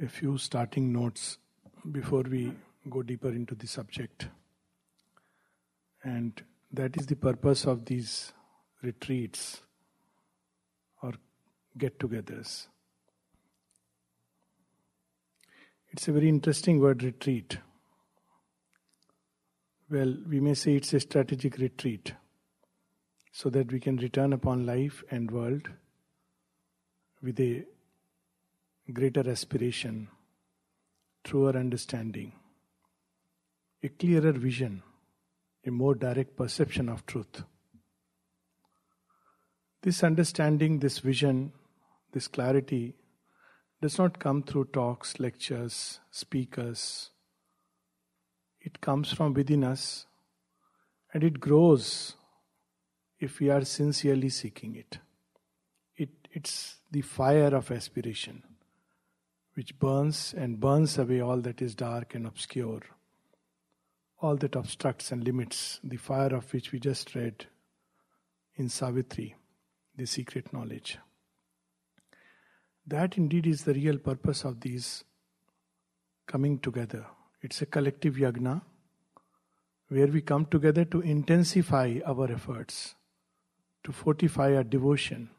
a few starting notes before we go deeper into the subject. And that is the purpose of these retreats or get togethers. It's a very interesting word, retreat. Well, we may say it's a strategic retreat so that we can return upon life and world with a greater aspiration, truer understanding, a clearer vision, a more direct perception of truth. This understanding, this vision, this clarity does not come through talks, lectures, speakers. It comes from within us and it grows if we are sincerely seeking it. it it's the fire of aspiration which burns and burns away all that is dark and obscure, all that obstructs and limits the fire of which we just read in Savitri, the secret knowledge. That indeed is the real purpose of these coming together. It's a collective yagna where we come together to intensify our efforts, to fortify our devotion,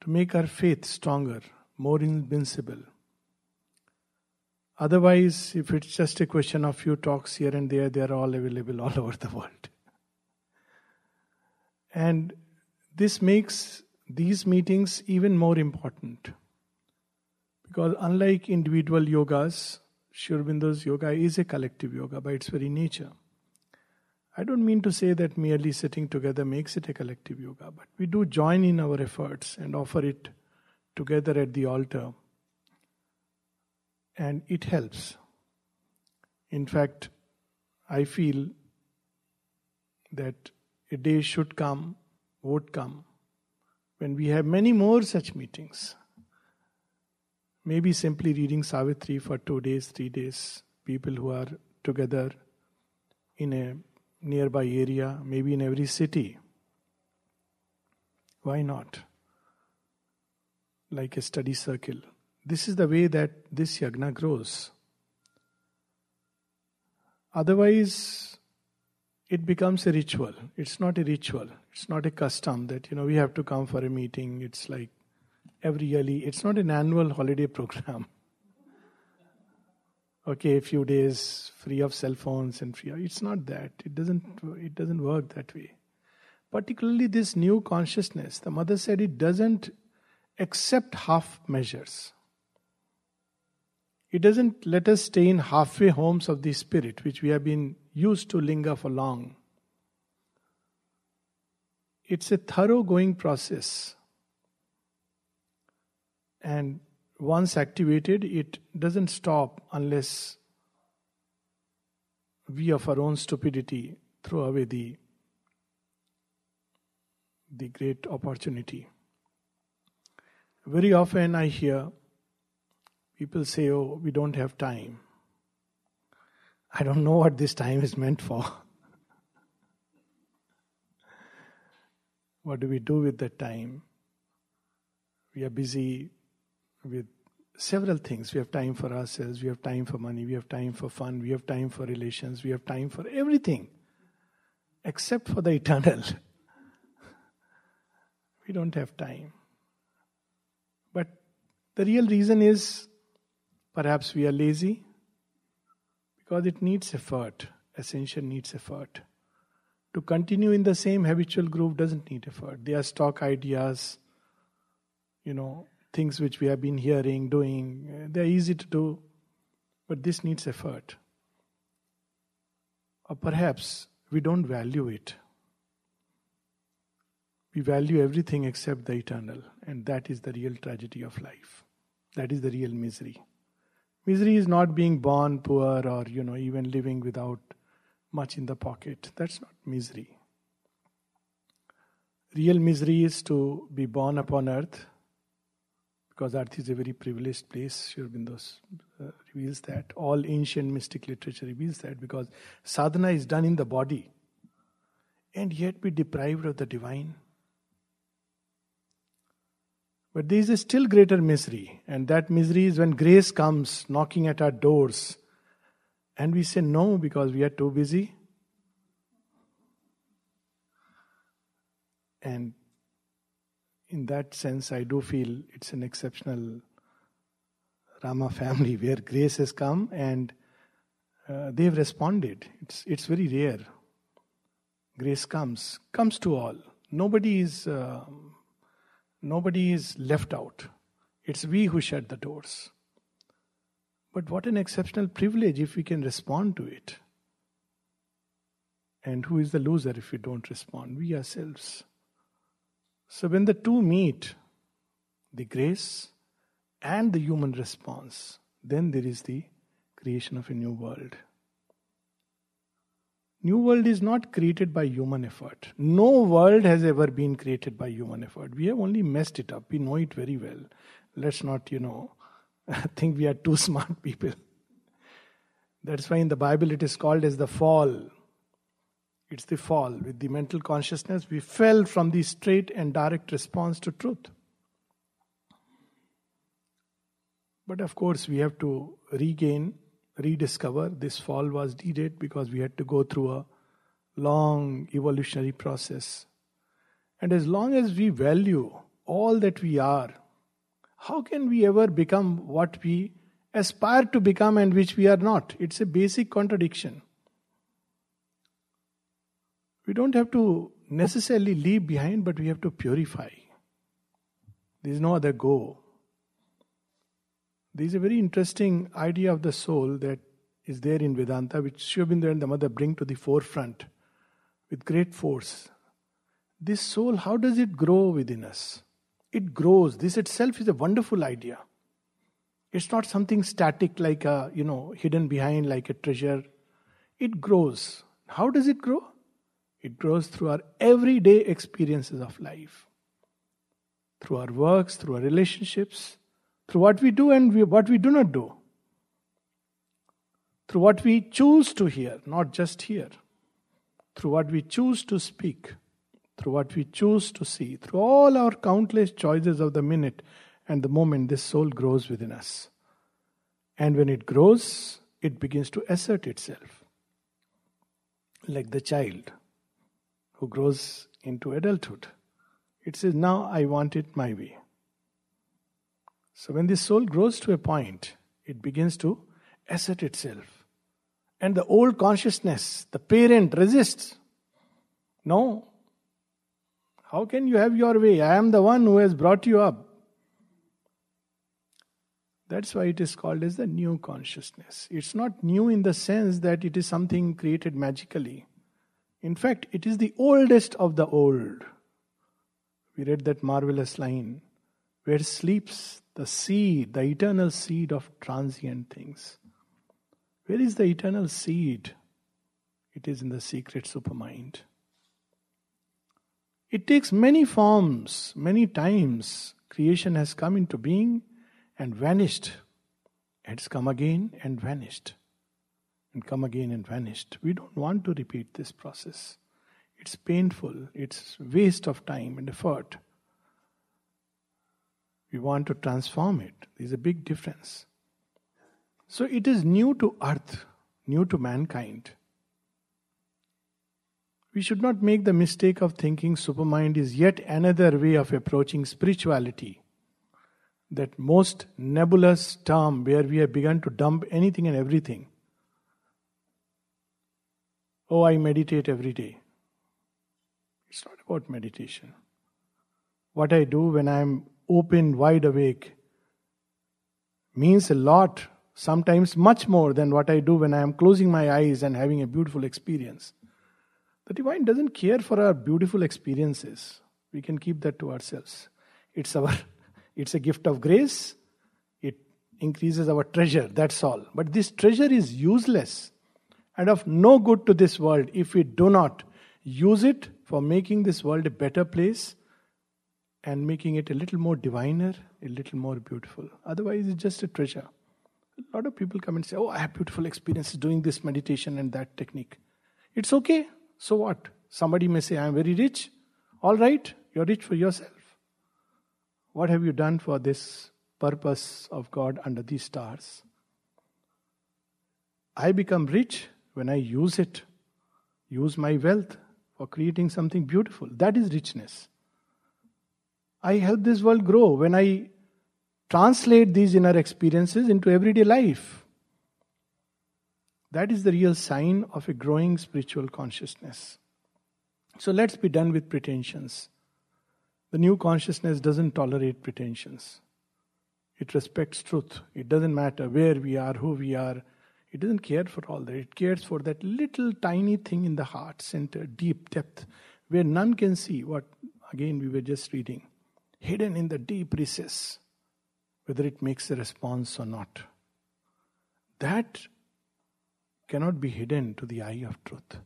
to make our faith stronger, more invincible, Otherwise, if it's just a question of few talks here and there, they are all available all over the world. And this makes these meetings even more important. Because unlike individual yogas, Sri Aurobindo's yoga is a collective yoga by its very nature. I don't mean to say that merely sitting together makes it a collective yoga, but we do join in our efforts and offer it together at the altar and it helps. In fact, I feel that a day should come, would come, when we have many more such meetings. Maybe simply reading Savitri for two days, three days, people who are together in a nearby area, maybe in every city. Why not? Like a study circle. This is the way that this yagna grows. Otherwise, it becomes a ritual. It's not a ritual. It's not a custom that, you know, we have to come for a meeting. It's like every yearly, it's not an annual holiday program. okay, a few days free of cell phones and free. It's not that. It doesn't, it doesn't work that way. Particularly this new consciousness, the mother said it doesn't accept half measures. It doesn't let us stay in halfway homes of the spirit, which we have been used to linger for long. It's a thoroughgoing process. And once activated, it doesn't stop unless we, of our own stupidity, throw away the, the great opportunity. Very often I hear People say, oh, we don't have time. I don't know what this time is meant for. what do we do with that time? We are busy with several things. We have time for ourselves, we have time for money, we have time for fun, we have time for relations, we have time for everything except for the eternal. we don't have time. But the real reason is Perhaps we are lazy because it needs effort. Ascension needs effort. To continue in the same habitual groove doesn't need effort. They are stock ideas, you know, things which we have been hearing, doing. They're easy to do, but this needs effort. Or perhaps we don't value it. We value everything except the eternal, and that is the real tragedy of life. That is the real misery. Misery is not being born poor or, you know, even living without much in the pocket. That's not misery. Real misery is to be born upon earth, because earth is a very privileged place. Sri Aurobindo uh, reveals that. All ancient mystic literature reveals that because sadhana is done in the body and yet be deprived of the divine. But there is a still greater misery, and that misery is when grace comes knocking at our doors, and we say no because we are too busy. And in that sense, I do feel it's an exceptional Rama family where grace has come and uh, they've responded. It's, it's very rare. Grace comes, comes to all. Nobody is. Uh, Nobody is left out. It's we who shut the doors. But what an exceptional privilege if we can respond to it. And who is the loser if we don't respond? We ourselves. So when the two meet, the grace and the human response, then there is the creation of a new world. New world is not created by human effort. No world has ever been created by human effort. We have only messed it up. We know it very well. Let's not, you know, think we are too smart people. That's why in the Bible it is called as the fall. It's the fall. With the mental consciousness, we fell from the straight and direct response to truth. But of course, we have to regain rediscover this fall was needed because we had to go through a long evolutionary process. And as long as we value all that we are, how can we ever become what we aspire to become and which we are not? It's a basic contradiction. We don't have to necessarily leave behind, but we have to purify. There is no other go. There is a very interesting idea of the soul that is there in Vedanta, which Sri and the mother bring to the forefront with great force. This soul, how does it grow within us? It grows. This itself is a wonderful idea. It's not something static like a, you know, hidden behind like a treasure. It grows. How does it grow? It grows through our everyday experiences of life, through our works, through our relationships, through what we do and we, what we do not do, through what we choose to hear, not just hear, through what we choose to speak, through what we choose to see, through all our countless choices of the minute and the moment this soul grows within us. And when it grows, it begins to assert itself. Like the child who grows into adulthood. It says, Now I want it my way. So when the soul grows to a point, it begins to assert itself. And the old consciousness, the parent, resists. No. How can you have your way? I am the one who has brought you up. That's why it is called as the new consciousness. It's not new in the sense that it is something created magically. In fact, it is the oldest of the old. We read that marvelous line where sleeps the seed, the eternal seed of transient things. Where is the eternal seed? It is in the secret supermind. It takes many forms, many times. Creation has come into being and vanished. It's come again and vanished. And come again and vanished. We don't want to repeat this process. It's painful, it's waste of time and effort. We want to transform it. There's a big difference. So it is new to earth, new to mankind. We should not make the mistake of thinking supermind is yet another way of approaching spirituality. That most nebulous term where we have begun to dump anything and everything. Oh, I meditate every day. It's not about meditation. What I do when I'm open, wide awake means a lot, sometimes much more than what I do when I am closing my eyes and having a beautiful experience. The divine doesn't care for our beautiful experiences. We can keep that to ourselves. It's our it's a gift of grace. It increases our treasure, that's all. But this treasure is useless and of no good to this world if we do not use it for making this world a better place and making it a little more diviner, a little more beautiful. Otherwise, it's just a treasure. A lot of people come and say, Oh, I have beautiful experiences doing this meditation and that technique. It's okay. So what? Somebody may say, I'm very rich. All right, you're rich for yourself. What have you done for this purpose of God under these stars? I become rich when I use it, use my wealth for creating something beautiful. That is richness. I help this world grow when I translate these inner experiences into everyday life. That is the real sign of a growing spiritual consciousness. So let's be done with pretensions. The new consciousness doesn't tolerate pretensions. It respects truth. It doesn't matter where we are, who we are. It doesn't care for all that. It cares for that little tiny thing in the heart center, deep depth, where none can see what, again, we were just reading. Hidden in the deep recess, whether it makes a response or not. That cannot be hidden to the eye of truth.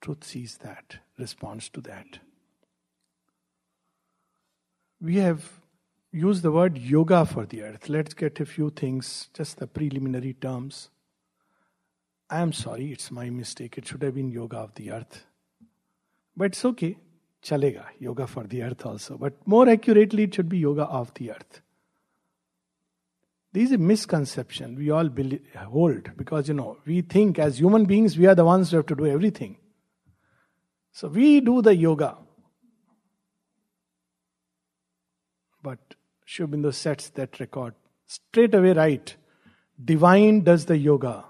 Truth sees that, responds to that. We have used the word yoga for the earth. Let's get a few things, just the preliminary terms. I am sorry, it's my mistake. It should have been yoga of the earth. But it's okay. Chalega, yoga for the earth also. But more accurately, it should be yoga of the earth. This is a misconception we all believe, hold because you know we think as human beings we are the ones who have to do everything. So we do the yoga. But Sri Aurobindo sets that record straight away right. Divine does the yoga.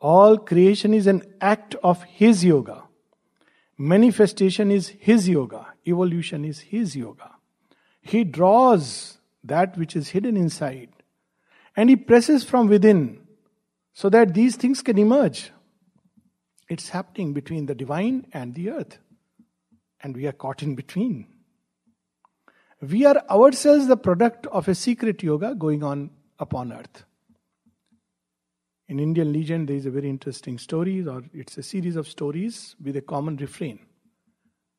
All creation is an act of His yoga. Manifestation is His yoga. Evolution is His yoga. He draws that which is hidden inside and He presses from within so that these things can emerge. It's happening between the divine and the earth. And we are caught in between. We are ourselves the product of a secret yoga going on upon earth. In Indian legend, there is a very interesting story, or it's a series of stories with a common refrain.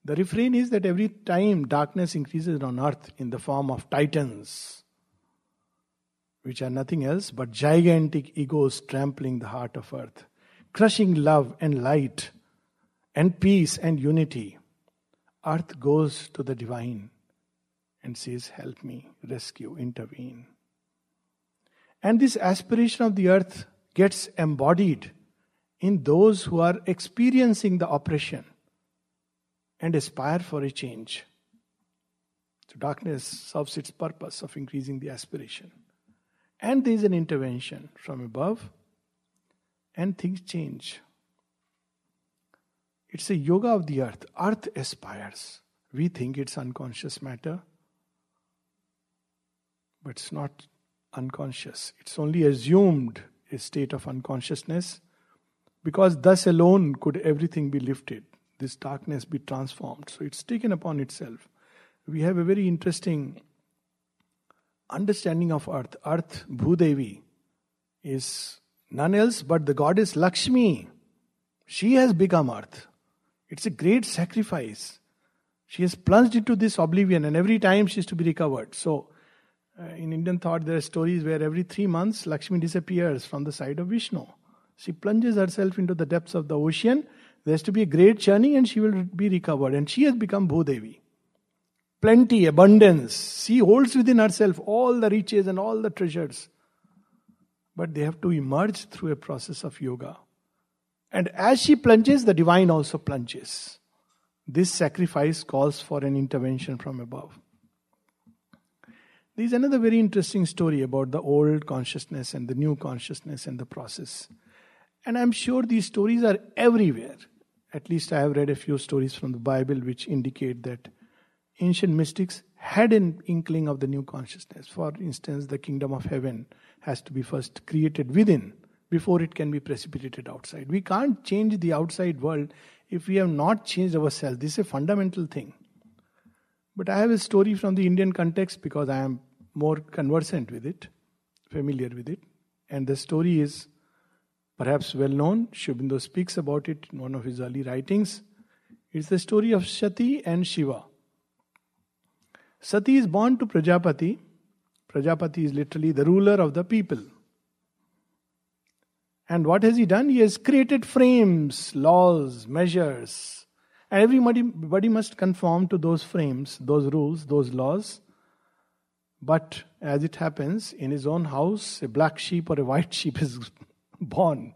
The refrain is that every time darkness increases on earth in the form of titans, which are nothing else but gigantic egos trampling the heart of earth, crushing love and light and peace and unity. Earth goes to the divine and says, Help me, rescue, intervene. And this aspiration of the earth gets embodied in those who are experiencing the oppression and aspire for a change. So, darkness serves its purpose of increasing the aspiration. And there is an intervention from above and things change. It's a yoga of the earth. Earth aspires. We think it's unconscious matter, but it's not unconscious. It's only assumed a state of unconsciousness because thus alone could everything be lifted, this darkness be transformed. So it's taken upon itself. We have a very interesting understanding of earth. Earth, Bhudevi, is none else but the goddess Lakshmi. She has become earth. It's a great sacrifice. She has plunged into this oblivion, and every time she is to be recovered. So, uh, in Indian thought, there are stories where every three months Lakshmi disappears from the side of Vishnu. She plunges herself into the depths of the ocean. There has to be a great churning, and she will be recovered. And she has become Bhudevi. Plenty, abundance. She holds within herself all the riches and all the treasures. But they have to emerge through a process of yoga. And as she plunges, the divine also plunges. This sacrifice calls for an intervention from above. There is another very interesting story about the old consciousness and the new consciousness and the process. And I'm sure these stories are everywhere. At least I have read a few stories from the Bible which indicate that ancient mystics had an inkling of the new consciousness. For instance, the kingdom of heaven has to be first created within before it can be precipitated outside. We can't change the outside world if we have not changed ourselves. This is a fundamental thing. But I have a story from the Indian context because I am more conversant with it, familiar with it. And the story is perhaps well known. Sri Aurobindo speaks about it in one of his early writings. It's the story of Sati and Shiva. Sati is born to Prajapati. Prajapati is literally the ruler of the people. And what has he done? He has created frames, laws, measures, And everybody must conform to those frames, those rules, those laws. But as it happens, in his own house, a black sheep or a white sheep is born,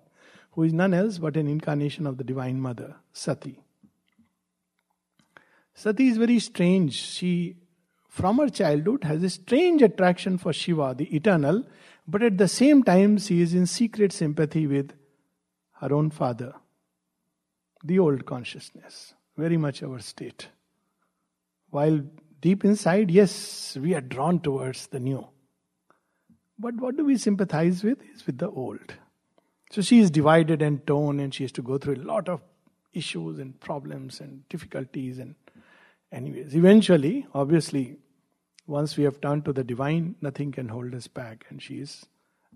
who is none else but an incarnation of the Divine Mother, Sati. Sati is very strange. She, from her childhood, has a strange attraction for Shiva, the eternal, but at the same time, she is in secret sympathy with her own father, the old consciousness, very much our state. While deep inside, yes, we are drawn towards the new. But what do we sympathize with? Is with the old. So she is divided and torn, and she has to go through a lot of issues and problems and difficulties. And, anyways, eventually, obviously, once we have turned to the divine, nothing can hold us back, and she is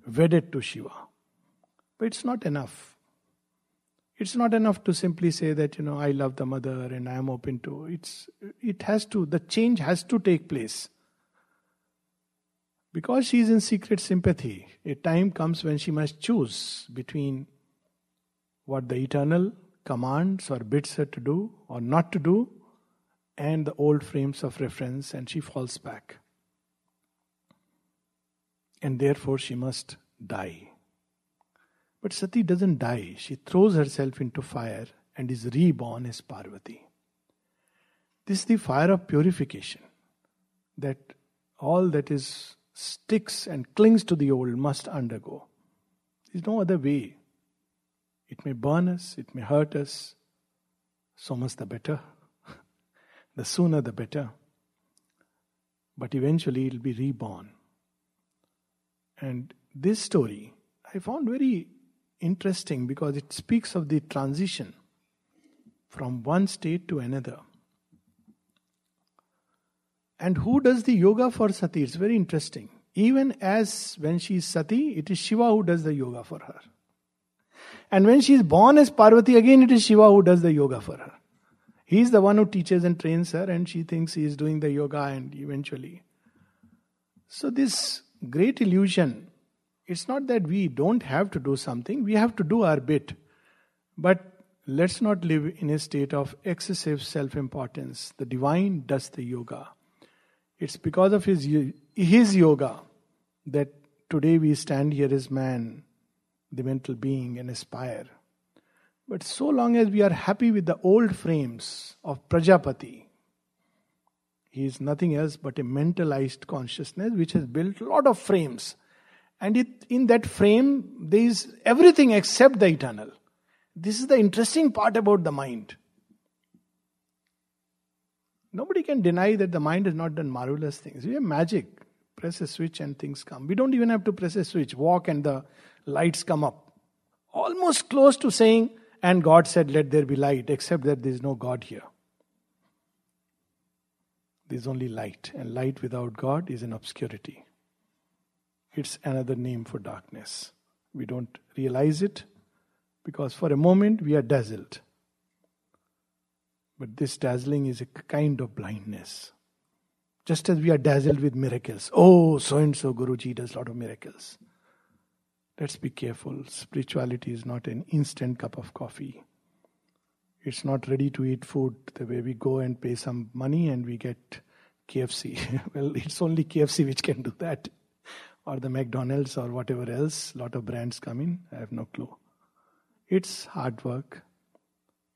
wedded to Shiva. But it's not enough. It's not enough to simply say that, you know, I love the mother and I am open to it's it has to the change has to take place. Because she is in secret sympathy, a time comes when she must choose between what the eternal commands or bids her to do or not to do and the old frames of reference, and she falls back. And therefore, she must die. But Sati doesn't die, she throws herself into fire and is reborn as Parvati. This is the fire of purification that all that is sticks and clings to the old must undergo. There's no other way. It may burn us, it may hurt us, so much the better. The sooner the better. But eventually it'll be reborn. And this story I found very interesting because it speaks of the transition from one state to another. And who does the yoga for Sati? It's very interesting. Even as when she is Sati, it is Shiva who does the yoga for her. And when she is born as Parvati, again it is Shiva who does the yoga for her. He is the one who teaches and trains her, and she thinks he is doing the yoga and eventually. So, this great illusion it's not that we don't have to do something, we have to do our bit. But let's not live in a state of excessive self importance. The divine does the yoga. It's because of his, his yoga that today we stand here as man, the mental being, and aspire. But so long as we are happy with the old frames of Prajapati, he is nothing else but a mentalized consciousness which has built a lot of frames. And it, in that frame, there is everything except the eternal. This is the interesting part about the mind. Nobody can deny that the mind has not done marvelous things. We have magic. Press a switch and things come. We don't even have to press a switch. Walk and the lights come up. Almost close to saying, and God said, Let there be light, except that there is no God here. There is only light, and light without God is an obscurity. It's another name for darkness. We don't realize it because for a moment we are dazzled. But this dazzling is a kind of blindness. Just as we are dazzled with miracles. Oh, so and so Guruji does a lot of miracles. Let's be careful. Spirituality is not an instant cup of coffee. It's not ready to eat food the way we go and pay some money and we get KFC. well, it's only KFC which can do that. Or the McDonald's or whatever else. Lot of brands come in. I have no clue. It's hard work.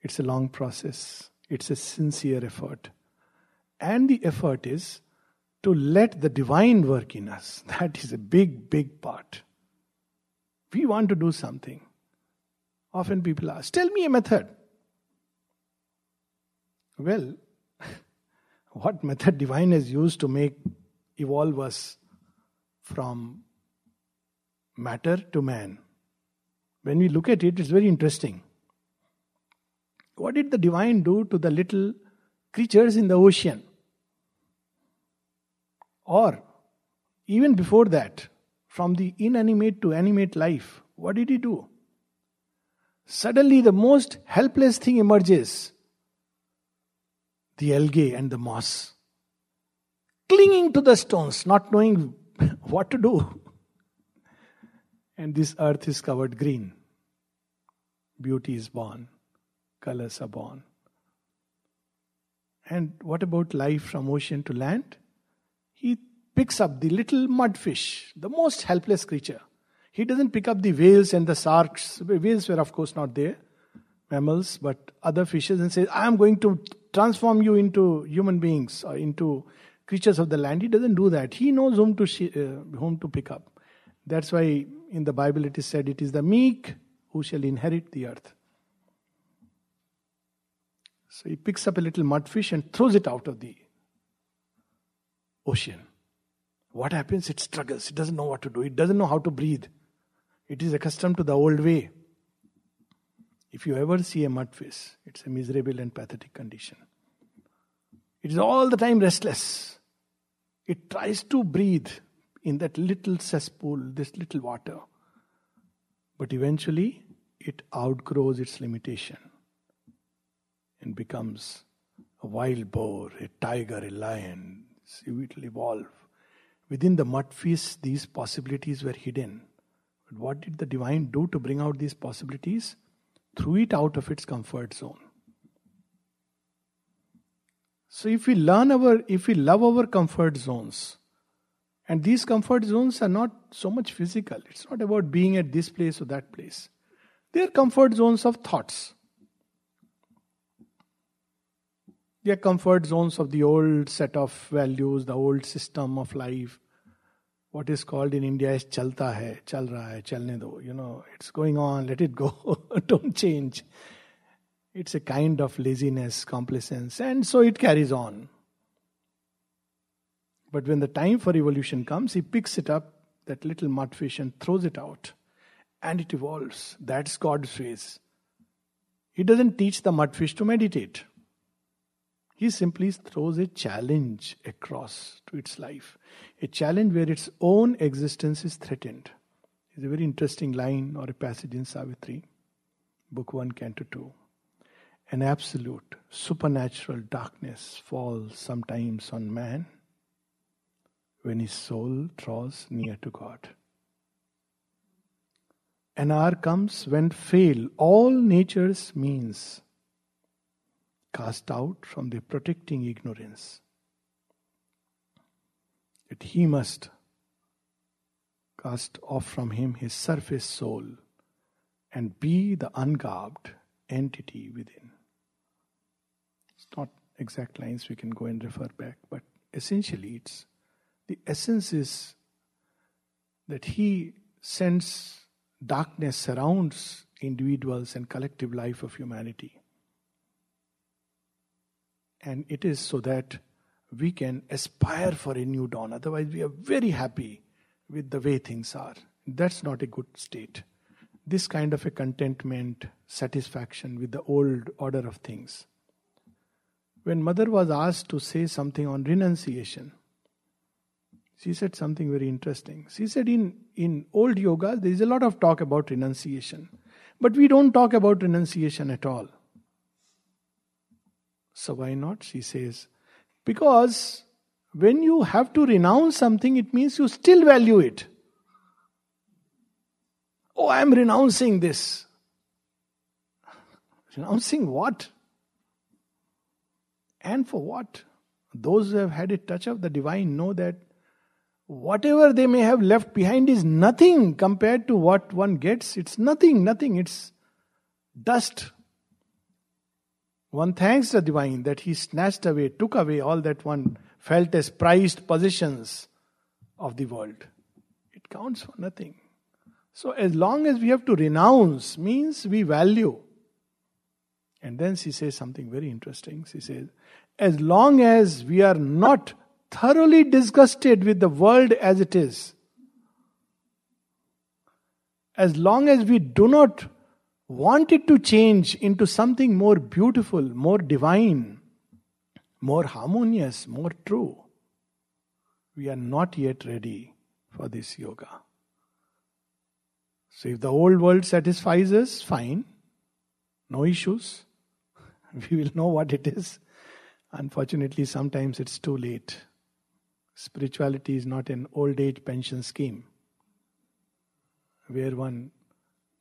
It's a long process. It's a sincere effort. And the effort is to let the divine work in us. That is a big, big part. We want to do something. Often people ask, Tell me a method. Well, what method divine has used to make evolve us from matter to man? When we look at it, it's very interesting. What did the divine do to the little creatures in the ocean? Or even before that, from the inanimate to animate life, what did he do? Suddenly, the most helpless thing emerges the algae and the moss, clinging to the stones, not knowing what to do. And this earth is covered green. Beauty is born, colors are born. And what about life from ocean to land? He picks up the little mudfish, the most helpless creature. He doesn't pick up the whales and the sharks. Whales were, of course, not there, mammals, but other fishes, and says, I am going to transform you into human beings or into creatures of the land. He doesn't do that. He knows whom to, uh, whom to pick up. That's why in the Bible it is said, It is the meek who shall inherit the earth. So he picks up a little mudfish and throws it out of the ocean. What happens? It struggles. It doesn't know what to do. It doesn't know how to breathe. It is accustomed to the old way. If you ever see a mudfish, it's a miserable and pathetic condition. It is all the time restless. It tries to breathe in that little cesspool, this little water. But eventually, it outgrows its limitation and becomes a wild boar, a tiger, a lion. It will evolve. Within the mudfish, these possibilities were hidden. But what did the divine do to bring out these possibilities? Threw it out of its comfort zone. So if we learn our, if we love our comfort zones, and these comfort zones are not so much physical, it's not about being at this place or that place. They are comfort zones of thoughts. They are comfort zones of the old set of values, the old system of life. What is called in India is chalta hai, chal raha hai, chalne do. You know, it's going on, let it go, don't change. It's a kind of laziness, complacence, and so it carries on. But when the time for evolution comes, he picks it up, that little mudfish, and throws it out. And it evolves. That's God's ways. He doesn't teach the mudfish to meditate. He simply throws a challenge across to its life. A challenge where its own existence is threatened. It's a very interesting line or a passage in Savitri, Book 1, Canto 2. An absolute, supernatural darkness falls sometimes on man when his soul draws near to God. An hour comes when fail all nature's means cast out from the protecting ignorance. That he must cast off from him his surface soul and be the ungarbed entity within. Not exact lines, we can go and refer back, but essentially it's the essence is that he sends darkness surrounds individuals and collective life of humanity and it is so that we can aspire for a new dawn. Otherwise, we are very happy with the way things are. That's not a good state. This kind of a contentment, satisfaction with the old order of things. When mother was asked to say something on renunciation, she said something very interesting. She said, in, in old yoga, there is a lot of talk about renunciation, but we don't talk about renunciation at all. So why not? She says, because when you have to renounce something, it means you still value it. Oh, I am renouncing this. Renouncing what? And for what? Those who have had a touch of the divine know that whatever they may have left behind is nothing compared to what one gets. It's nothing, nothing. It's dust. One thanks the divine that he snatched away, took away all that one felt as prized possessions of the world. It counts for nothing. So, as long as we have to renounce, means we value. And then she says something very interesting. She says, as long as we are not thoroughly disgusted with the world as it is, as long as we do not want it to change into something more beautiful, more divine, more harmonious, more true, we are not yet ready for this yoga. So, if the old world satisfies us, fine, no issues. We will know what it is. Unfortunately, sometimes it's too late. Spirituality is not an old age pension scheme where one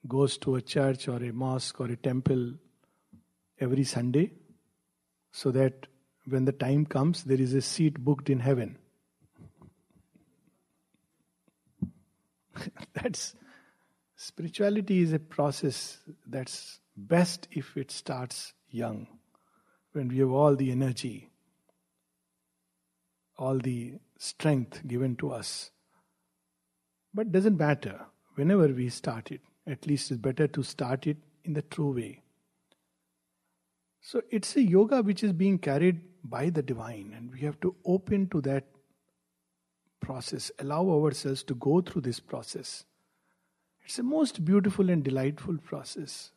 goes to a church or a mosque or a temple every Sunday so that when the time comes, there is a seat booked in heaven. that's spirituality is a process that's best if it starts young, when we have all the energy, all the strength given to us. But doesn't matter. Whenever we start it, at least it's better to start it in the true way. So it's a yoga which is being carried by the divine, and we have to open to that process, allow ourselves to go through this process. It's a most beautiful and delightful process.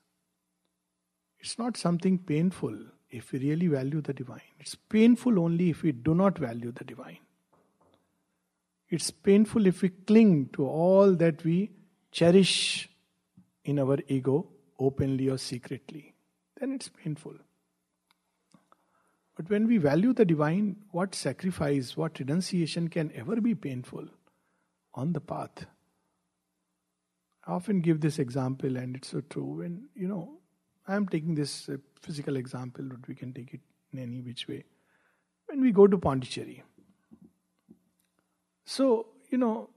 It's not something painful if we really value the divine. It's painful only if we do not value the divine. It's painful if we cling to all that we cherish in our ego, openly or secretly. Then it's painful. But when we value the divine, what sacrifice, what renunciation can ever be painful on the path? I often give this example, and it's so true. When, you know, I'm taking this uh, physical example, but we can take it in any which way. When we go to Pondicherry, so, you know,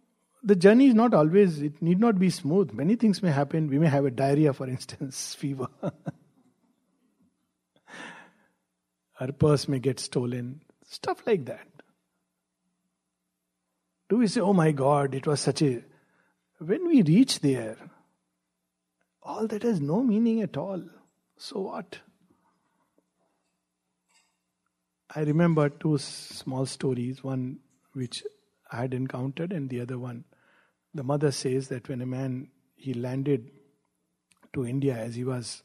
the journey is not always, it need not be smooth. Many things may happen. We may have a diarrhea, for instance, fever. Our purse may get stolen, stuff like that. Do we say, oh my God, it was such a. When we reach there, all that has no meaning at all. So what? I remember two small stories, one which I had encountered, and the other one. The mother says that when a man he landed to India as he was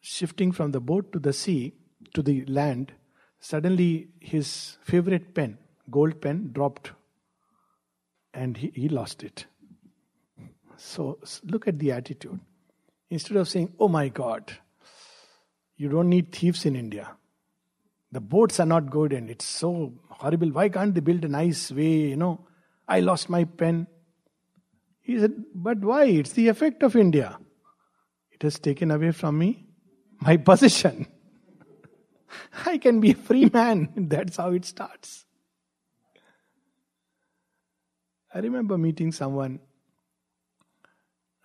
shifting from the boat to the sea, to the land, suddenly his favorite pen, gold pen, dropped and he, he lost it. So look at the attitude. Instead of saying, Oh my God, you don't need thieves in India. The boats are not good and it's so horrible. Why can't they build a nice way? You know, I lost my pen. He said, But why? It's the effect of India. It has taken away from me my possession. I can be a free man. That's how it starts. I remember meeting someone,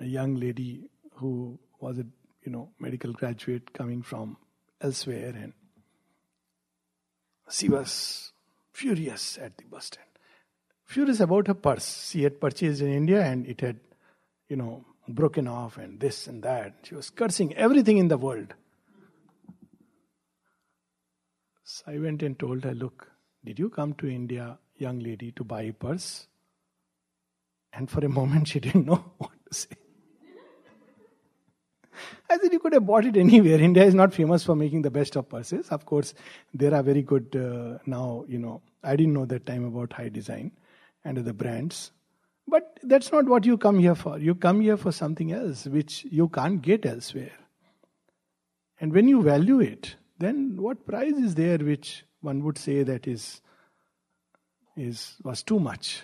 a young lady who was a you know medical graduate coming from elsewhere, and she was furious at the bus stand. Furious about her purse. She had purchased in India and it had, you know, broken off and this and that. She was cursing everything in the world. So I went and told her, Look, did you come to India, young lady, to buy a purse? And for a moment she didn't know what to say. I said, You could have bought it anywhere. India is not famous for making the best of purses. Of course, there are very good uh, now, you know. I didn't know that time about Hidesign and other brands. But that's not what you come here for. You come here for something else which you can't get elsewhere. And when you value it, then what price is there which one would say that is, is was too much?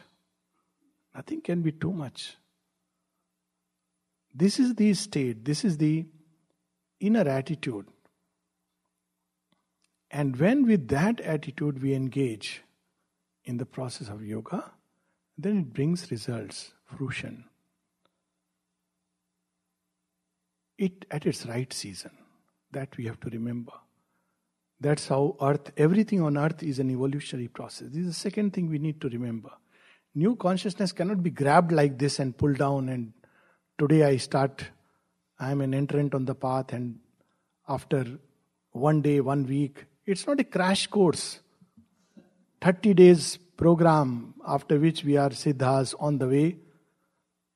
Nothing can be too much. This is the state, this is the inner attitude. And when with that attitude we engage in the process of yoga, then it brings results, fruition. It at its right season. That we have to remember. That's how earth, everything on earth is an evolutionary process. This is the second thing we need to remember. New consciousness cannot be grabbed like this and pulled down, and today I start, I am an entrant on the path, and after one day, one week, it's not a crash course. 30 days program after which we are siddhas on the way,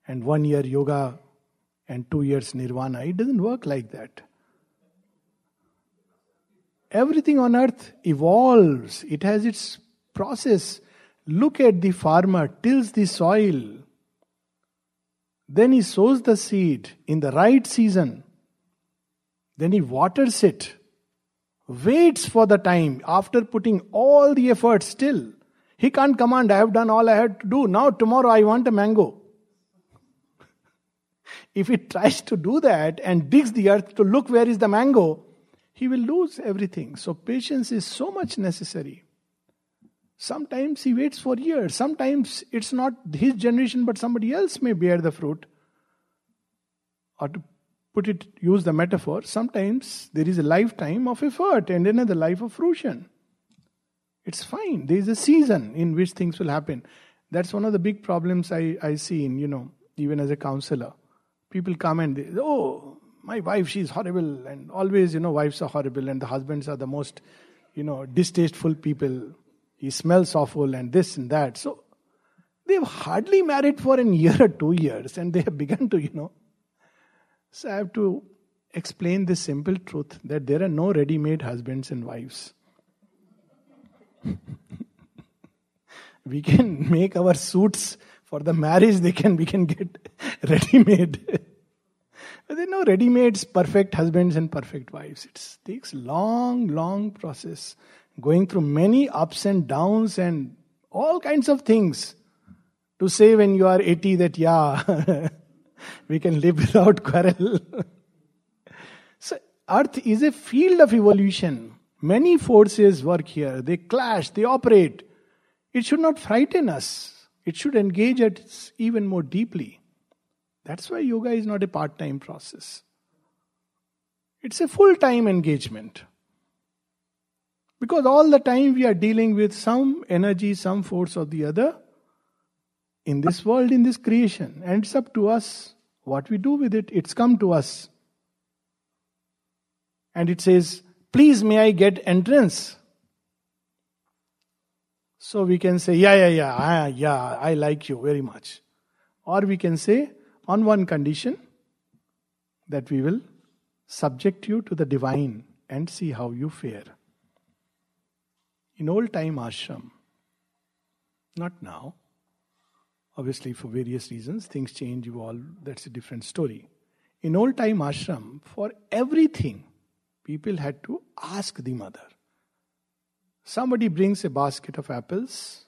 and one year yoga and two years nirvana. It doesn't work like that. Everything on earth evolves, it has its process. Look at the farmer, tills the soil. Then he sows the seed in the right season. Then he waters it. Waits for the time after putting all the effort still. He can't command, I have done all I had to do. Now, tomorrow, I want a mango. if he tries to do that and digs the earth to look where is the mango, he will lose everything. So, patience is so much necessary. Sometimes he waits for years. Sometimes it's not his generation, but somebody else may bear the fruit. Or to put it, use the metaphor, sometimes there is a lifetime of effort and another life of fruition. It's fine. There is a season in which things will happen. That's one of the big problems I, I see in, you know, even as a counselor. People come and they, oh, my wife, she's horrible. And always, you know, wives are horrible and the husbands are the most, you know, distasteful people. He smells awful and this and that. So they've hardly married for a year or two years and they have begun to, you know. So I have to explain this simple truth that there are no ready made husbands and wives. we can make our suits for the marriage they can we can get ready made but there are no ready made perfect husbands and perfect wives it takes long long process going through many ups and downs and all kinds of things to say when you are 80 that yeah we can live without quarrel so earth is a field of evolution Many forces work here. They clash, they operate. It should not frighten us. It should engage us even more deeply. That's why yoga is not a part time process. It's a full time engagement. Because all the time we are dealing with some energy, some force or the other in this world, in this creation. And it's up to us what we do with it. It's come to us. And it says, Please, may I get entrance? So we can say, Yeah, yeah, yeah, yeah, I like you very much. Or we can say, on one condition, that we will subject you to the divine and see how you fare. In old time ashram, not now, obviously for various reasons, things change, evolve, that's a different story. In old time ashram, for everything, people had to ask the mother. Somebody brings a basket of apples,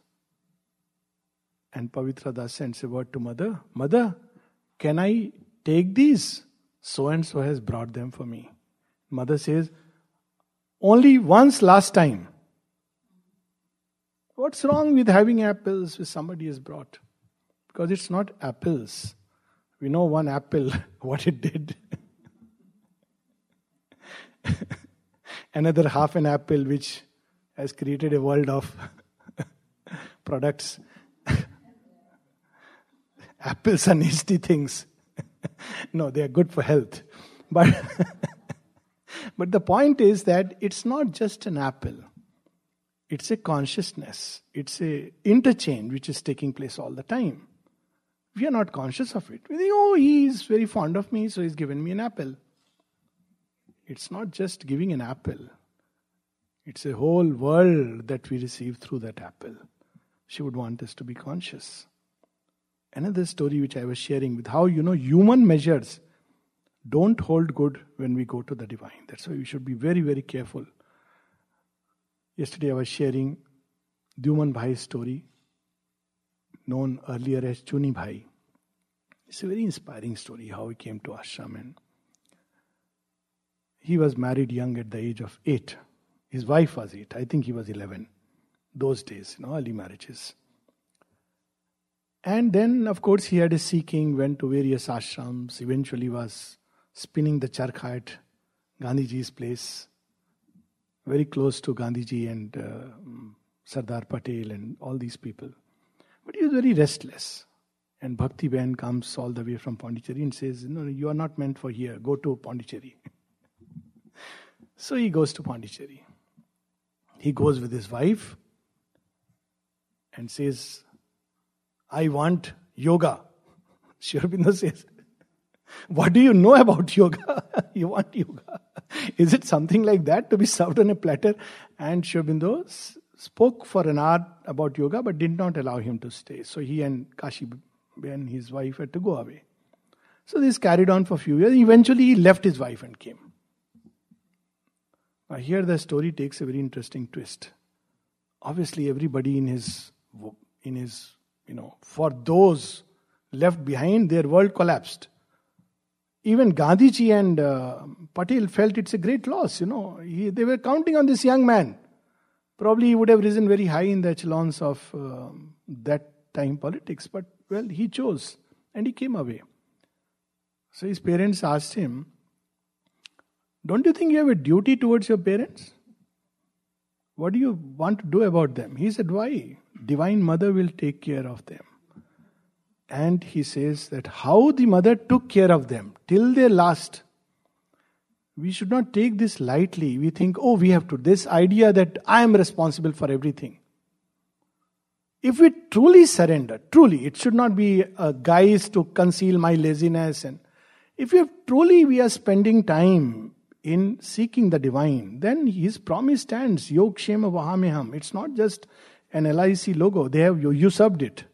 and Pavitra Das sends a word to mother Mother, can I take these? So and so has brought them for me. Mother says, Only once last time. What's wrong with having apples which somebody has brought? Because it's not apples. We know one apple, what it did. another half an apple which has created a world of products. Apples are nasty things. no, they are good for health. But, but the point is that it's not just an apple. It's a consciousness. It's a interchange which is taking place all the time. We are not conscious of it. We think, oh, he is very fond of me, so he's given me an apple. It's not just giving an apple, it's a whole world that we receive through that apple. She would want us to be conscious. Another story which I was sharing with how, you know, human measures don't hold good when we go to the divine. That's why we should be very, very careful. Yesterday I was sharing Dyuman Bhai's story, known earlier as Chuni Bhai. It's a very inspiring story how he came to ashram and he was married young at the age of eight. His wife was eight. I think he was 11. Those days, you know, early marriages. And then, of course, he had a seeking, went to various ashrams, eventually was spinning the charkha at Gandhiji's place, very close to Gandhiji and uh, Sardar Patel and all these people. But he was very restless. And Bhakti Ben comes all the way from Pondicherry and says, No, you are not meant for here. Go to Pondicherry. So he goes to Pondicherry. He goes with his wife and says, I want yoga. Sri Aurobindo says, What do you know about yoga? you want yoga. Is it something like that to be served on a platter? And Sri Aurobindo spoke for an hour about yoga but did not allow him to stay. So he and Kashi and his wife had to go away. So this carried on for a few years. Eventually he left his wife and came. Now, here the story takes a very interesting twist. Obviously, everybody in his, in his, you know, for those left behind, their world collapsed. Even Gandhiji and uh, Patel felt it's a great loss. You know, he, they were counting on this young man. Probably he would have risen very high in the echelons of uh, that time politics, but well, he chose and he came away. So his parents asked him, Don't you think you have a duty towards your parents? What do you want to do about them? He said, Why? Divine Mother will take care of them. And he says that how the mother took care of them till their last. We should not take this lightly. We think, oh, we have to. This idea that I am responsible for everything. If we truly surrender, truly, it should not be a guise to conceal my laziness. And if we have truly we are spending time in seeking the divine, then his promise stands. Yogakshemam Vahamyaham. It's not just an LIC logo. They have usurped it.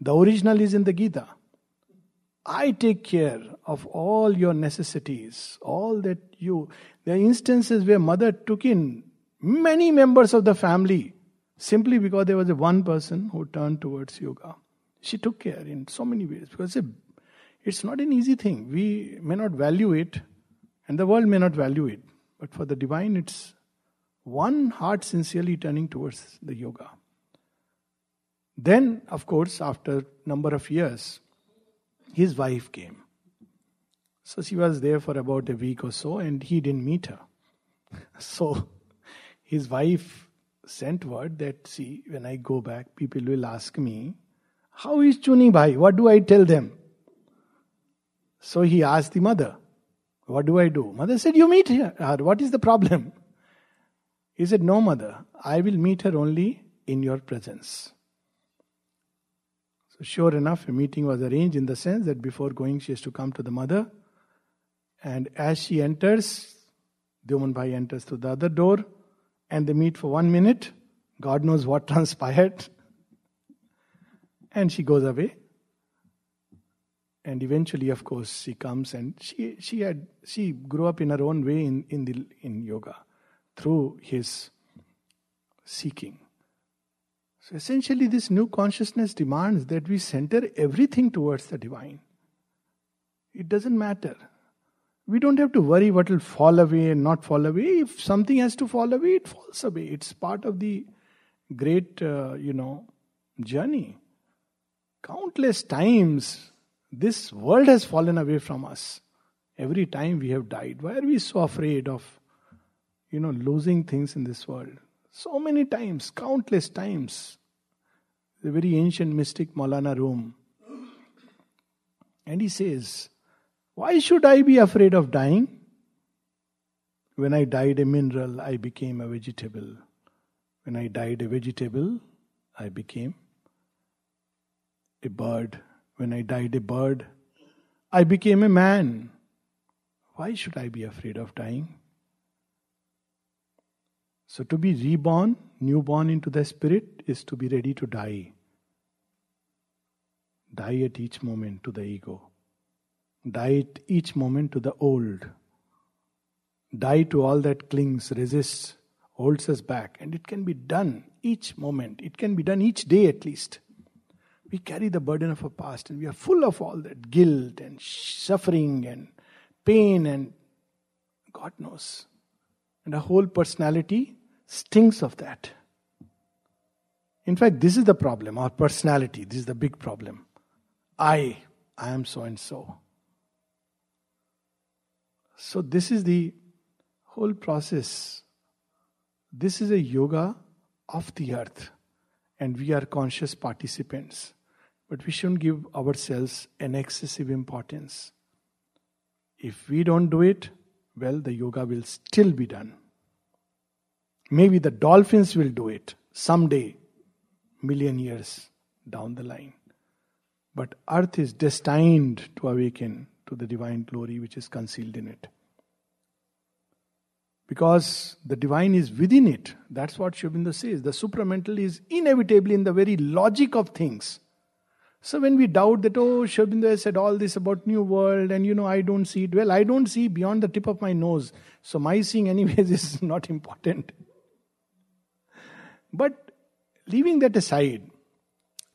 The original is in the Gita. I take care of all your necessities, all that you. There are instances where mother took in many members of the family simply because there was a one person who turned towards yoga. She took care in so many ways because it's not an easy thing. We may not value it, and the world may not value it. But for the divine, it's one heart sincerely turning towards the yoga. Then, of course, after number of years, his wife came. So she was there for about a week or so, and he didn't meet her. So his wife sent word that, see, when I go back, people will ask me, How is Chuni Bhai? What do I tell them? So he asked the mother, What do I do? Mother said, You meet her. What is the problem? He said, No, mother, I will meet her only in your presence. So, sure enough, a meeting was arranged in the sense that before going, she has to come to the mother. And as she enters, Dyuman Bhai enters through the other door, and they meet for one minute. God knows what transpired. And she goes away. And eventually, of course, she comes and she, she had she grew up in her own way in, in the in yoga through his seeking. So essentially, this new consciousness demands that we center everything towards the divine. It doesn't matter. We don't have to worry what will fall away and not fall away. If something has to fall away, it falls away. It's part of the great, uh, you know, journey. Countless times, this world has fallen away from us. Every time we have died. Why are we so afraid of, you know, losing things in this world? So many times, countless times the very ancient mystic Maulana Rum. And he says, Why should I be afraid of dying? When I died a mineral, I became a vegetable. When I died a vegetable, I became a bird. When I died a bird, I became a man. Why should I be afraid of dying? So, to be reborn, newborn into the spirit, is to be ready to die. Die at each moment to the ego. Die at each moment to the old. Die to all that clings, resists, holds us back. And it can be done each moment. It can be done each day at least. We carry the burden of our past and we are full of all that guilt and suffering and pain and God knows. And our whole personality stinks of that. In fact, this is the problem, our personality. This is the big problem. I, I am so and so. So, this is the whole process. This is a yoga of the earth, and we are conscious participants. But we shouldn't give ourselves an excessive importance. If we don't do it, well, the yoga will still be done. Maybe the dolphins will do it someday, million years down the line. But earth is destined to awaken to the divine glory which is concealed in it. Because the divine is within it. That's what Aurobindo says. The supramental is inevitably in the very logic of things. So when we doubt that, oh, has said all this about new world and you know, I don't see it. Well, I don't see beyond the tip of my nose. So my seeing anyways is not important. But leaving that aside,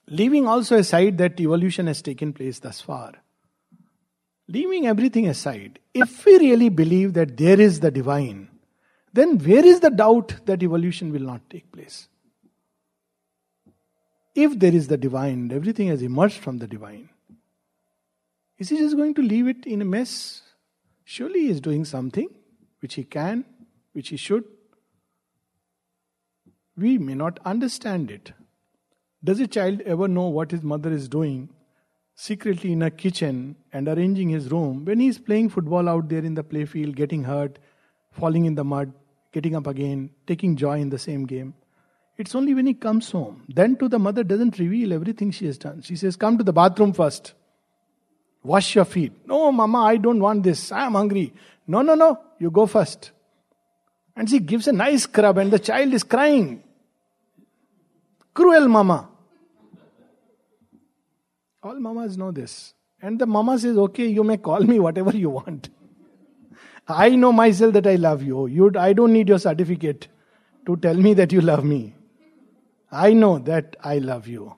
leaving also aside that evolution has taken place thus far. Leaving everything aside, if we really believe that there is the divine, then where is the doubt that evolution will not take place? If there is the divine, everything has emerged from the divine, is he just going to leave it in a mess? Surely he is doing something which he can, which he should. We may not understand it. Does a child ever know what his mother is doing secretly in a kitchen and arranging his room when he is playing football out there in the playfield, getting hurt, falling in the mud, getting up again, taking joy in the same game? It's only when he comes home. Then to the mother doesn't reveal everything she has done. She says, Come to the bathroom first. Wash your feet. No, mama, I don't want this. I am hungry. No, no, no. You go first. And she gives a nice scrub, and the child is crying. Cruel mama. All mamas know this. And the mama says, Okay, you may call me whatever you want. I know myself that I love you. you I don't need your certificate to tell me that you love me. I know that I love you.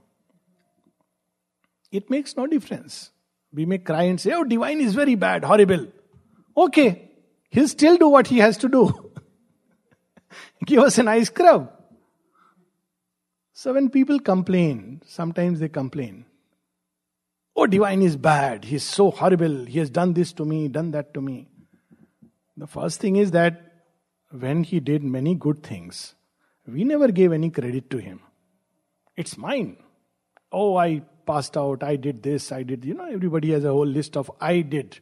It makes no difference. We may cry and say, Oh, divine is very bad, horrible. Okay, he'll still do what he has to do. Give us a nice crowd. So when people complain, sometimes they complain. Oh, divine is bad. He's so horrible. He has done this to me, done that to me. The first thing is that when he did many good things, we never gave any credit to him. It's mine. Oh, I passed out, I did this, I did. You know, everybody has a whole list of I did,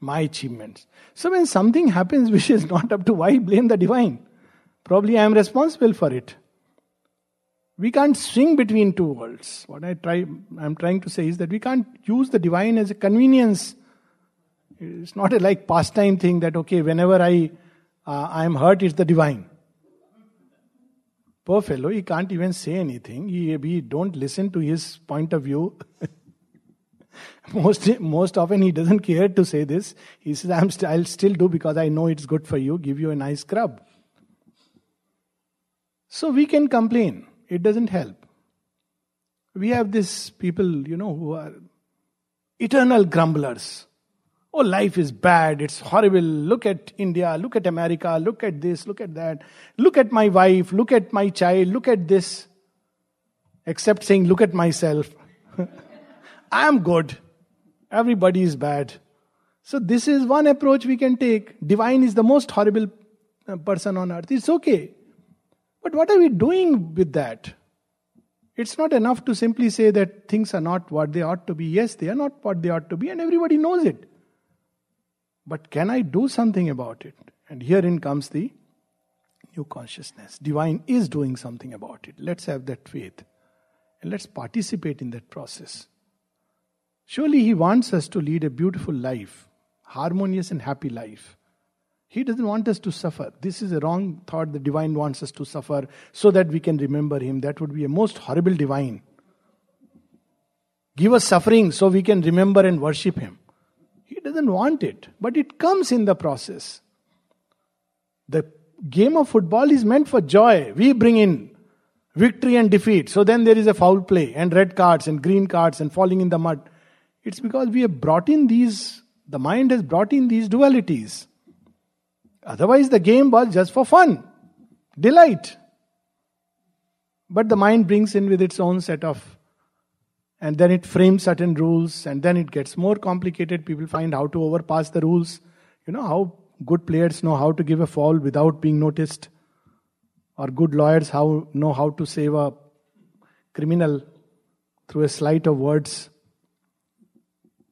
my achievements. So when something happens which is not up to, why blame the divine? Probably I am responsible for it. We can't swing between two worlds. What I try, I'm trying to say is that we can't use the divine as a convenience. It's not a like pastime thing that okay, whenever I uh, I am hurt, it's the divine. Poor fellow, he can't even say anything. He, we don't listen to his point of view. most, most often he doesn't care to say this. He says, I'm st- I'll still do because I know it's good for you, give you a nice scrub. So we can complain. It doesn't help. We have these people, you know, who are eternal grumblers. Oh, life is bad, it's horrible. Look at India, look at America, look at this, look at that. Look at my wife, look at my child, look at this. Except saying, look at myself. I am good. Everybody is bad. So, this is one approach we can take. Divine is the most horrible uh, person on earth. It's okay. But what are we doing with that? It's not enough to simply say that things are not what they ought to be. Yes, they are not what they ought to be, and everybody knows it. But can I do something about it? And herein comes the new consciousness. Divine is doing something about it. Let's have that faith. And let's participate in that process. Surely He wants us to lead a beautiful life, harmonious and happy life. He doesn't want us to suffer. This is a wrong thought. The divine wants us to suffer so that we can remember Him. That would be a most horrible divine. Give us suffering so we can remember and worship Him. He doesn't want it, but it comes in the process. The game of football is meant for joy. We bring in victory and defeat. So then there is a foul play and red cards and green cards and falling in the mud. It's because we have brought in these, the mind has brought in these dualities. Otherwise, the game was just for fun, delight. But the mind brings in with its own set of and then it frames certain rules and then it gets more complicated. People find how to overpass the rules. You know how good players know how to give a foul without being noticed or good lawyers how know how to save a criminal through a sleight of words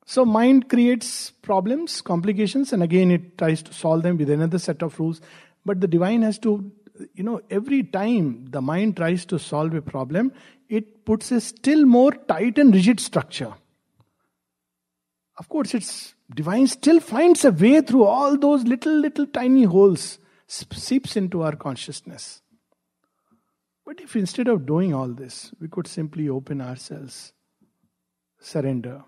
so mind creates problems complications and again it tries to solve them with another set of rules but the divine has to you know every time the mind tries to solve a problem it puts a still more tight and rigid structure. Of course, it's divine still finds a way through all those little, little tiny holes, seeps into our consciousness. But if instead of doing all this, we could simply open ourselves, surrender,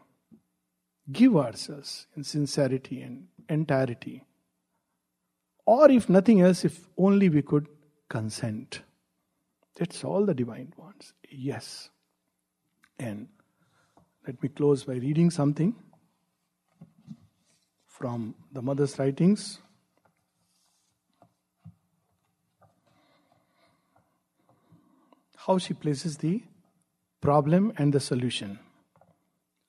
give ourselves in sincerity and entirety, or if nothing else, if only we could consent. That's all the divine wants. Yes. And let me close by reading something. from the mother's writings. How she places the problem and the solution.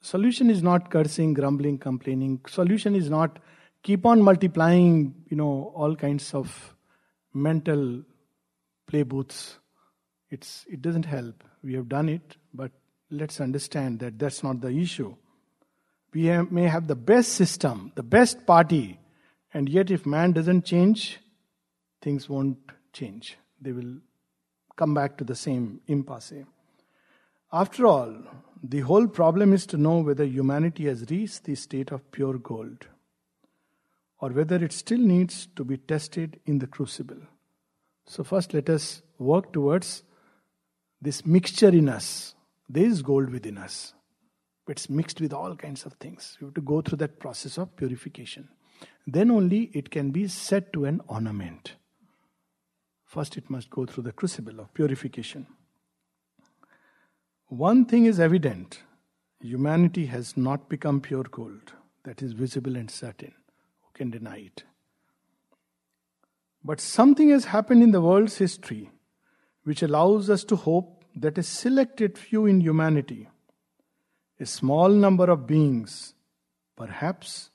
Solution is not cursing, grumbling, complaining. Solution is not keep on multiplying, you know, all kinds of mental play booths. It's, it doesn't help. We have done it, but let's understand that that's not the issue. We have, may have the best system, the best party, and yet if man doesn't change, things won't change. They will come back to the same impasse. After all, the whole problem is to know whether humanity has reached the state of pure gold or whether it still needs to be tested in the crucible. So, first, let us work towards this mixture in us. There is gold within us, but it's mixed with all kinds of things. We have to go through that process of purification. Then only it can be set to an ornament. First, it must go through the crucible of purification. One thing is evident humanity has not become pure gold. That is visible and certain. Who can deny it? But something has happened in the world's history which allows us to hope that a selected few in humanity, a small number of beings, perhaps,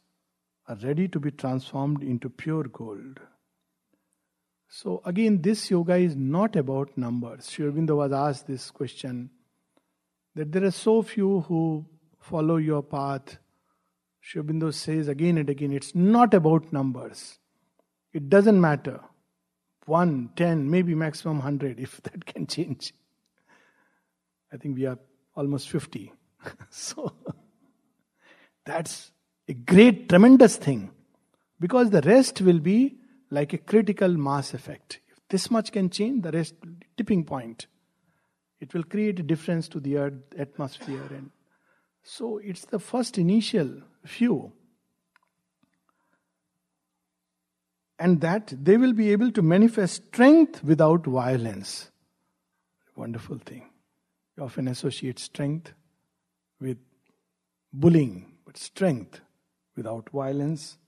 are ready to be transformed into pure gold. So, again, this yoga is not about numbers. Sri Aurobindo was asked this question that there are so few who follow your path. Sri says again and again, it's not about numbers. It doesn't matter. One, ten, maybe maximum hundred, if that can change. I think we are almost 50. so that's a great, tremendous thing. Because the rest will be like a critical mass effect. If this much can change, the rest, tipping point. It will create a difference to the earth atmosphere. And so it's the first initial few. And that they will be able to manifest strength without violence. Wonderful thing. We often associate strength with bullying, but strength without violence.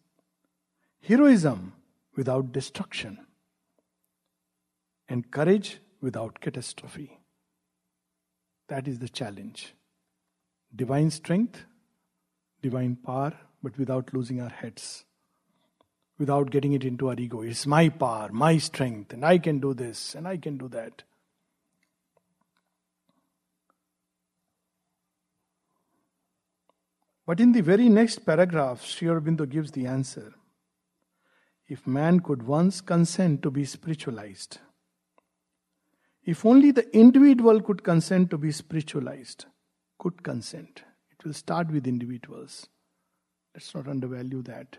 Heroism without destruction. And courage without catastrophe. That is the challenge. Divine strength, divine power, but without losing our heads. Without getting it into our ego. It's my power, my strength, and I can do this, and I can do that. But in the very next paragraph, Sri Aurobindo gives the answer. If man could once consent to be spiritualized, if only the individual could consent to be spiritualized, could consent. It will start with individuals. Let's not undervalue that.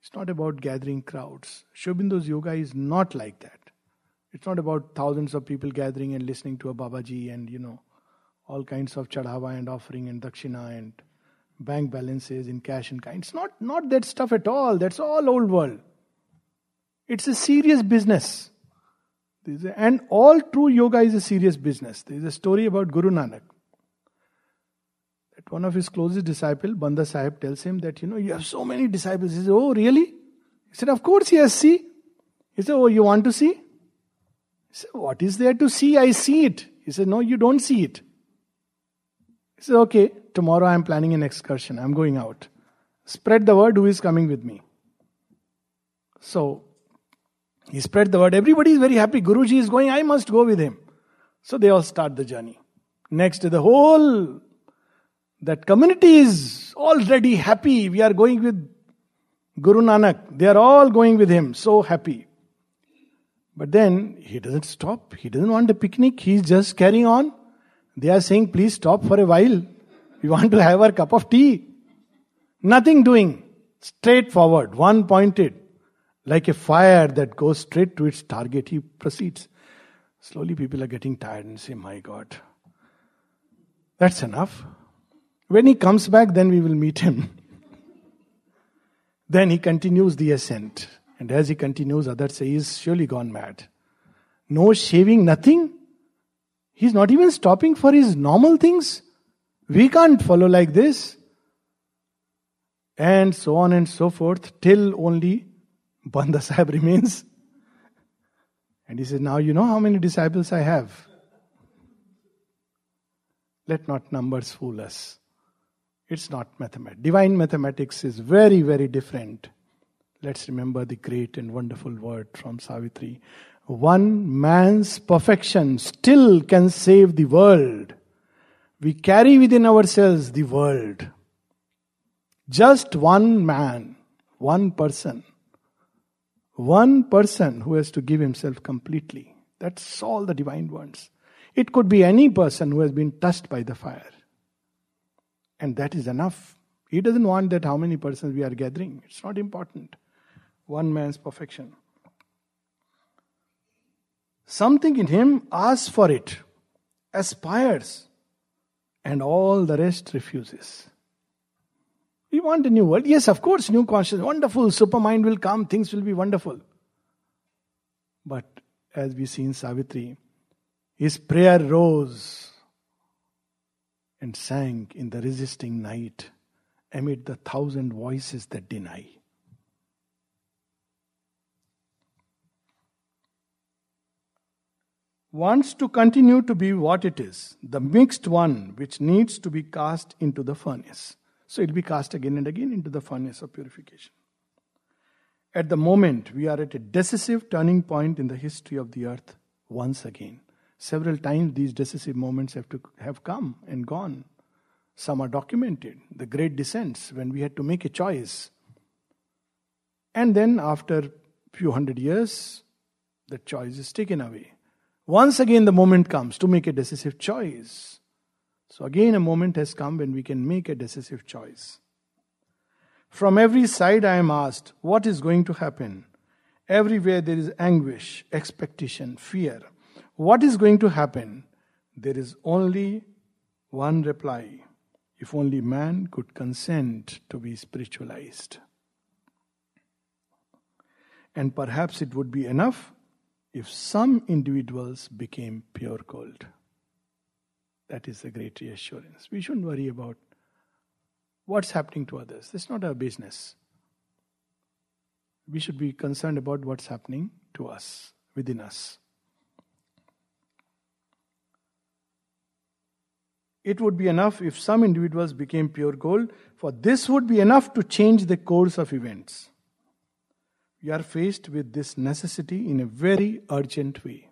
It's not about gathering crowds. Sri Aurobindo's yoga is not like that. It's not about thousands of people gathering and listening to a Babaji and, you know, all kinds of chadhava and offering and dakshina and bank balances in cash and kind. It's not, not that stuff at all. That's all old world. It's a serious business. And all true yoga is a serious business. There is a story about Guru Nanak. That one of his closest disciples, Banda Sahib, tells him that, you know, you have so many disciples. He says, Oh, really? He said, Of course, yes, see. He said, Oh, you want to see? He said, What is there to see? I see it. He said, No, you don't see it. He said, Okay, tomorrow I am planning an excursion. I'm going out. Spread the word who is coming with me. So he spread the word. Everybody is very happy. Guruji is going, I must go with him. So they all start the journey. Next, the whole that community is already happy. We are going with Guru Nanak. They are all going with him. So happy. But then he doesn't stop. He doesn't want a picnic. He's just carrying on. They are saying, please stop for a while. We want to have our cup of tea. Nothing doing. Straightforward. One pointed. Like a fire that goes straight to its target, he proceeds. Slowly, people are getting tired and say, My God, that's enough. When he comes back, then we will meet him. then he continues the ascent. And as he continues, others say, He's surely gone mad. No shaving, nothing. He's not even stopping for his normal things. We can't follow like this. and so on and so forth, till only Banda Sahib remains. And he says, Now you know how many disciples I have. Let not numbers fool us. It's not mathematics. Divine mathematics is very, very different. Let's remember the great and wonderful word from Savitri. One man's perfection still can save the world. We carry within ourselves the world. Just one man, one person, one person who has to give himself completely. That's all the divine wants. It could be any person who has been touched by the fire. And that is enough. He doesn't want that how many persons we are gathering. It's not important. One man's perfection. Something in him asks for it, aspires, and all the rest refuses. We want a new world. Yes, of course, new consciousness. Wonderful. Supermind will come. Things will be wonderful. But as we see in Savitri, his prayer rose and sank in the resisting night amid the thousand voices that deny. Wants to continue to be what it is, the mixed one which needs to be cast into the furnace. So it will be cast again and again into the furnace of purification. At the moment, we are at a decisive turning point in the history of the earth once again. Several times these decisive moments have to have come and gone. Some are documented. The great descents, when we had to make a choice. And then after few hundred years, the choice is taken away. Once again the moment comes to make a decisive choice. So again a moment has come when we can make a decisive choice. From every side I am asked, what is going to happen? Everywhere there is anguish, expectation, fear. What is going to happen? There is only one reply. If only man could consent to be spiritualized. And perhaps it would be enough if some individuals became pure gold. That is a great reassurance. We shouldn't worry about what's happening to others. That's not our business. We should be concerned about what's happening to us, within us. It would be enough if some individuals became pure gold, for this would be enough to change the course of events. We are faced with this necessity in a very urgent way.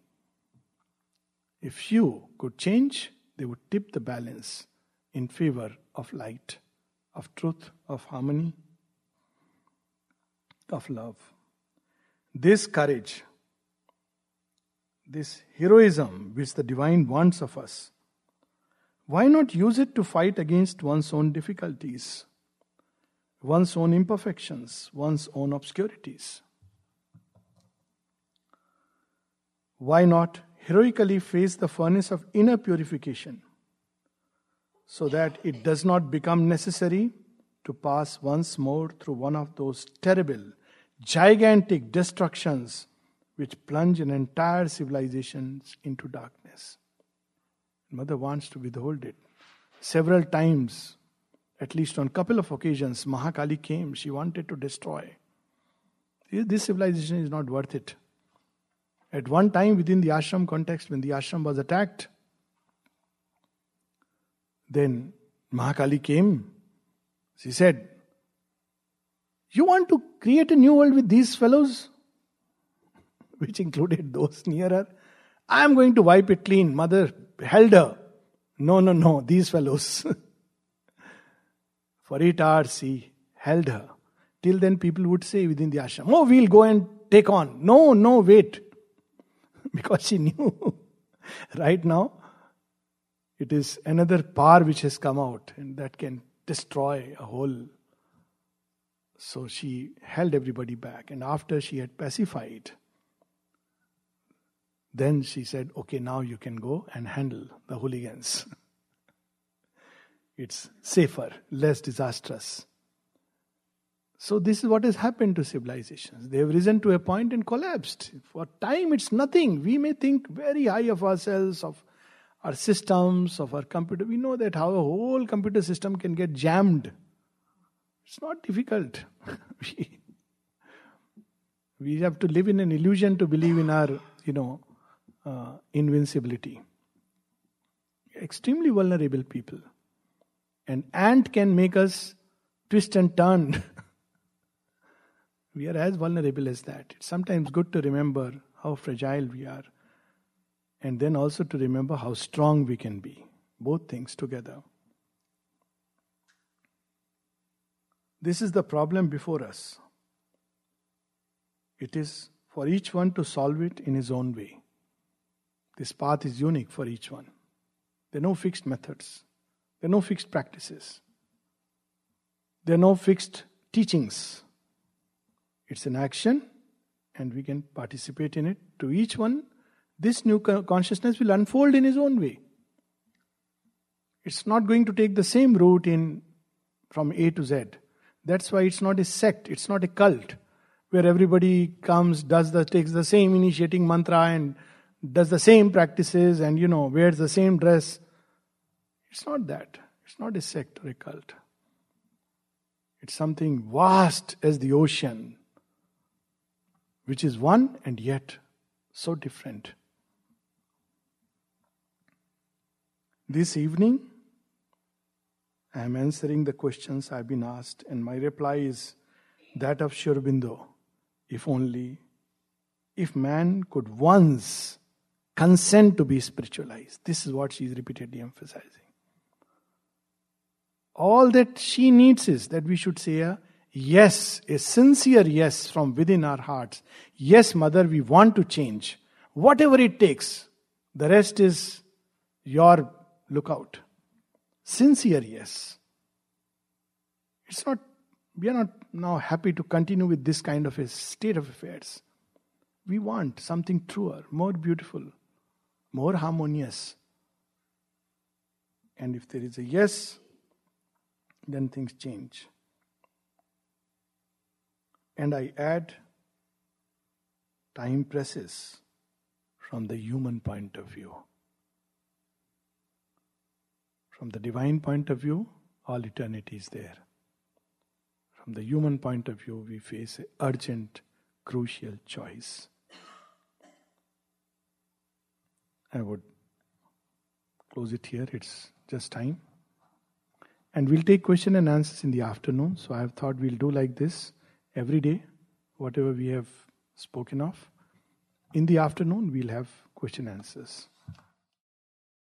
If you could change, they would tip the balance in favor of light, of truth, of harmony, of love. This courage, this heroism which the divine wants of us, why not use it to fight against one's own difficulties, one's own imperfections, one's own obscurities? Why not heroically face the furnace of inner purification so that it does not become necessary to pass once more through one of those terrible, gigantic destructions which plunge an entire civilization into darkness? Mother wants to withhold it. Several times, at least on a couple of occasions, Mahakali came. She wanted to destroy. This civilization is not worth it. At one time, within the ashram context, when the ashram was attacked, then Mahakali came. She said, You want to create a new world with these fellows? Which included those near her. I am going to wipe it clean. Mother held her. No, no, no, these fellows. For eight hours he held her. Till then, people would say within the ashram, Oh, we'll go and take on. No, no, wait. Because she knew. right now, it is another power which has come out and that can destroy a whole. So she held everybody back. And after she had pacified, then she said, Okay, now you can go and handle the hooligans. it's safer, less disastrous. So, this is what has happened to civilizations. They have risen to a point and collapsed. For time, it's nothing. We may think very high of ourselves, of our systems, of our computer. We know that how a whole computer system can get jammed. It's not difficult. we, have to live in an illusion to believe in our, you know, uh, invincibility. Extremely vulnerable people. An ant can make us twist and turn. we are as vulnerable as that. It's sometimes good to remember how fragile we are, and then also to remember how strong we can be. Both things together. This is the problem before us. It is for each one to solve it in his own way. This path is unique for each one. There are no fixed methods, there are no fixed practices, there are no fixed teachings. It's an action, and we can participate in it. To each one, this new consciousness will unfold in his own way. It's not going to take the same route in from A to Z. That's why it's not a sect, it's not a cult where everybody comes, does the takes the same initiating mantra and does the same practices and you know wears the same dress. It's not that. It's not a sect or a cult. It's something vast as the ocean, which is one and yet so different. This evening, I am answering the questions I've been asked, and my reply is that of Sri Aurobindo. If only, if man could once consent to be spiritualized. This is what she is repeatedly emphasizing. All that she needs is that we should say a yes, a sincere yes from within our hearts. Yes, mother, we want to change. Whatever it takes. The rest is your lookout. Sincere yes. It's not, we are not now happy to continue with this kind of a state of affairs. We want something truer, more beautiful, more harmonious. And if there is a yes, then things change. And I add, time presses from the human point of view. From the divine point of view, all eternity is there. From the human point of view, we face an urgent, crucial choice. I would close it here, it's just time. And we'll take question and answers in the afternoon. So I have thought we'll do like this every day, whatever we have spoken of. In the afternoon, we'll have question answers.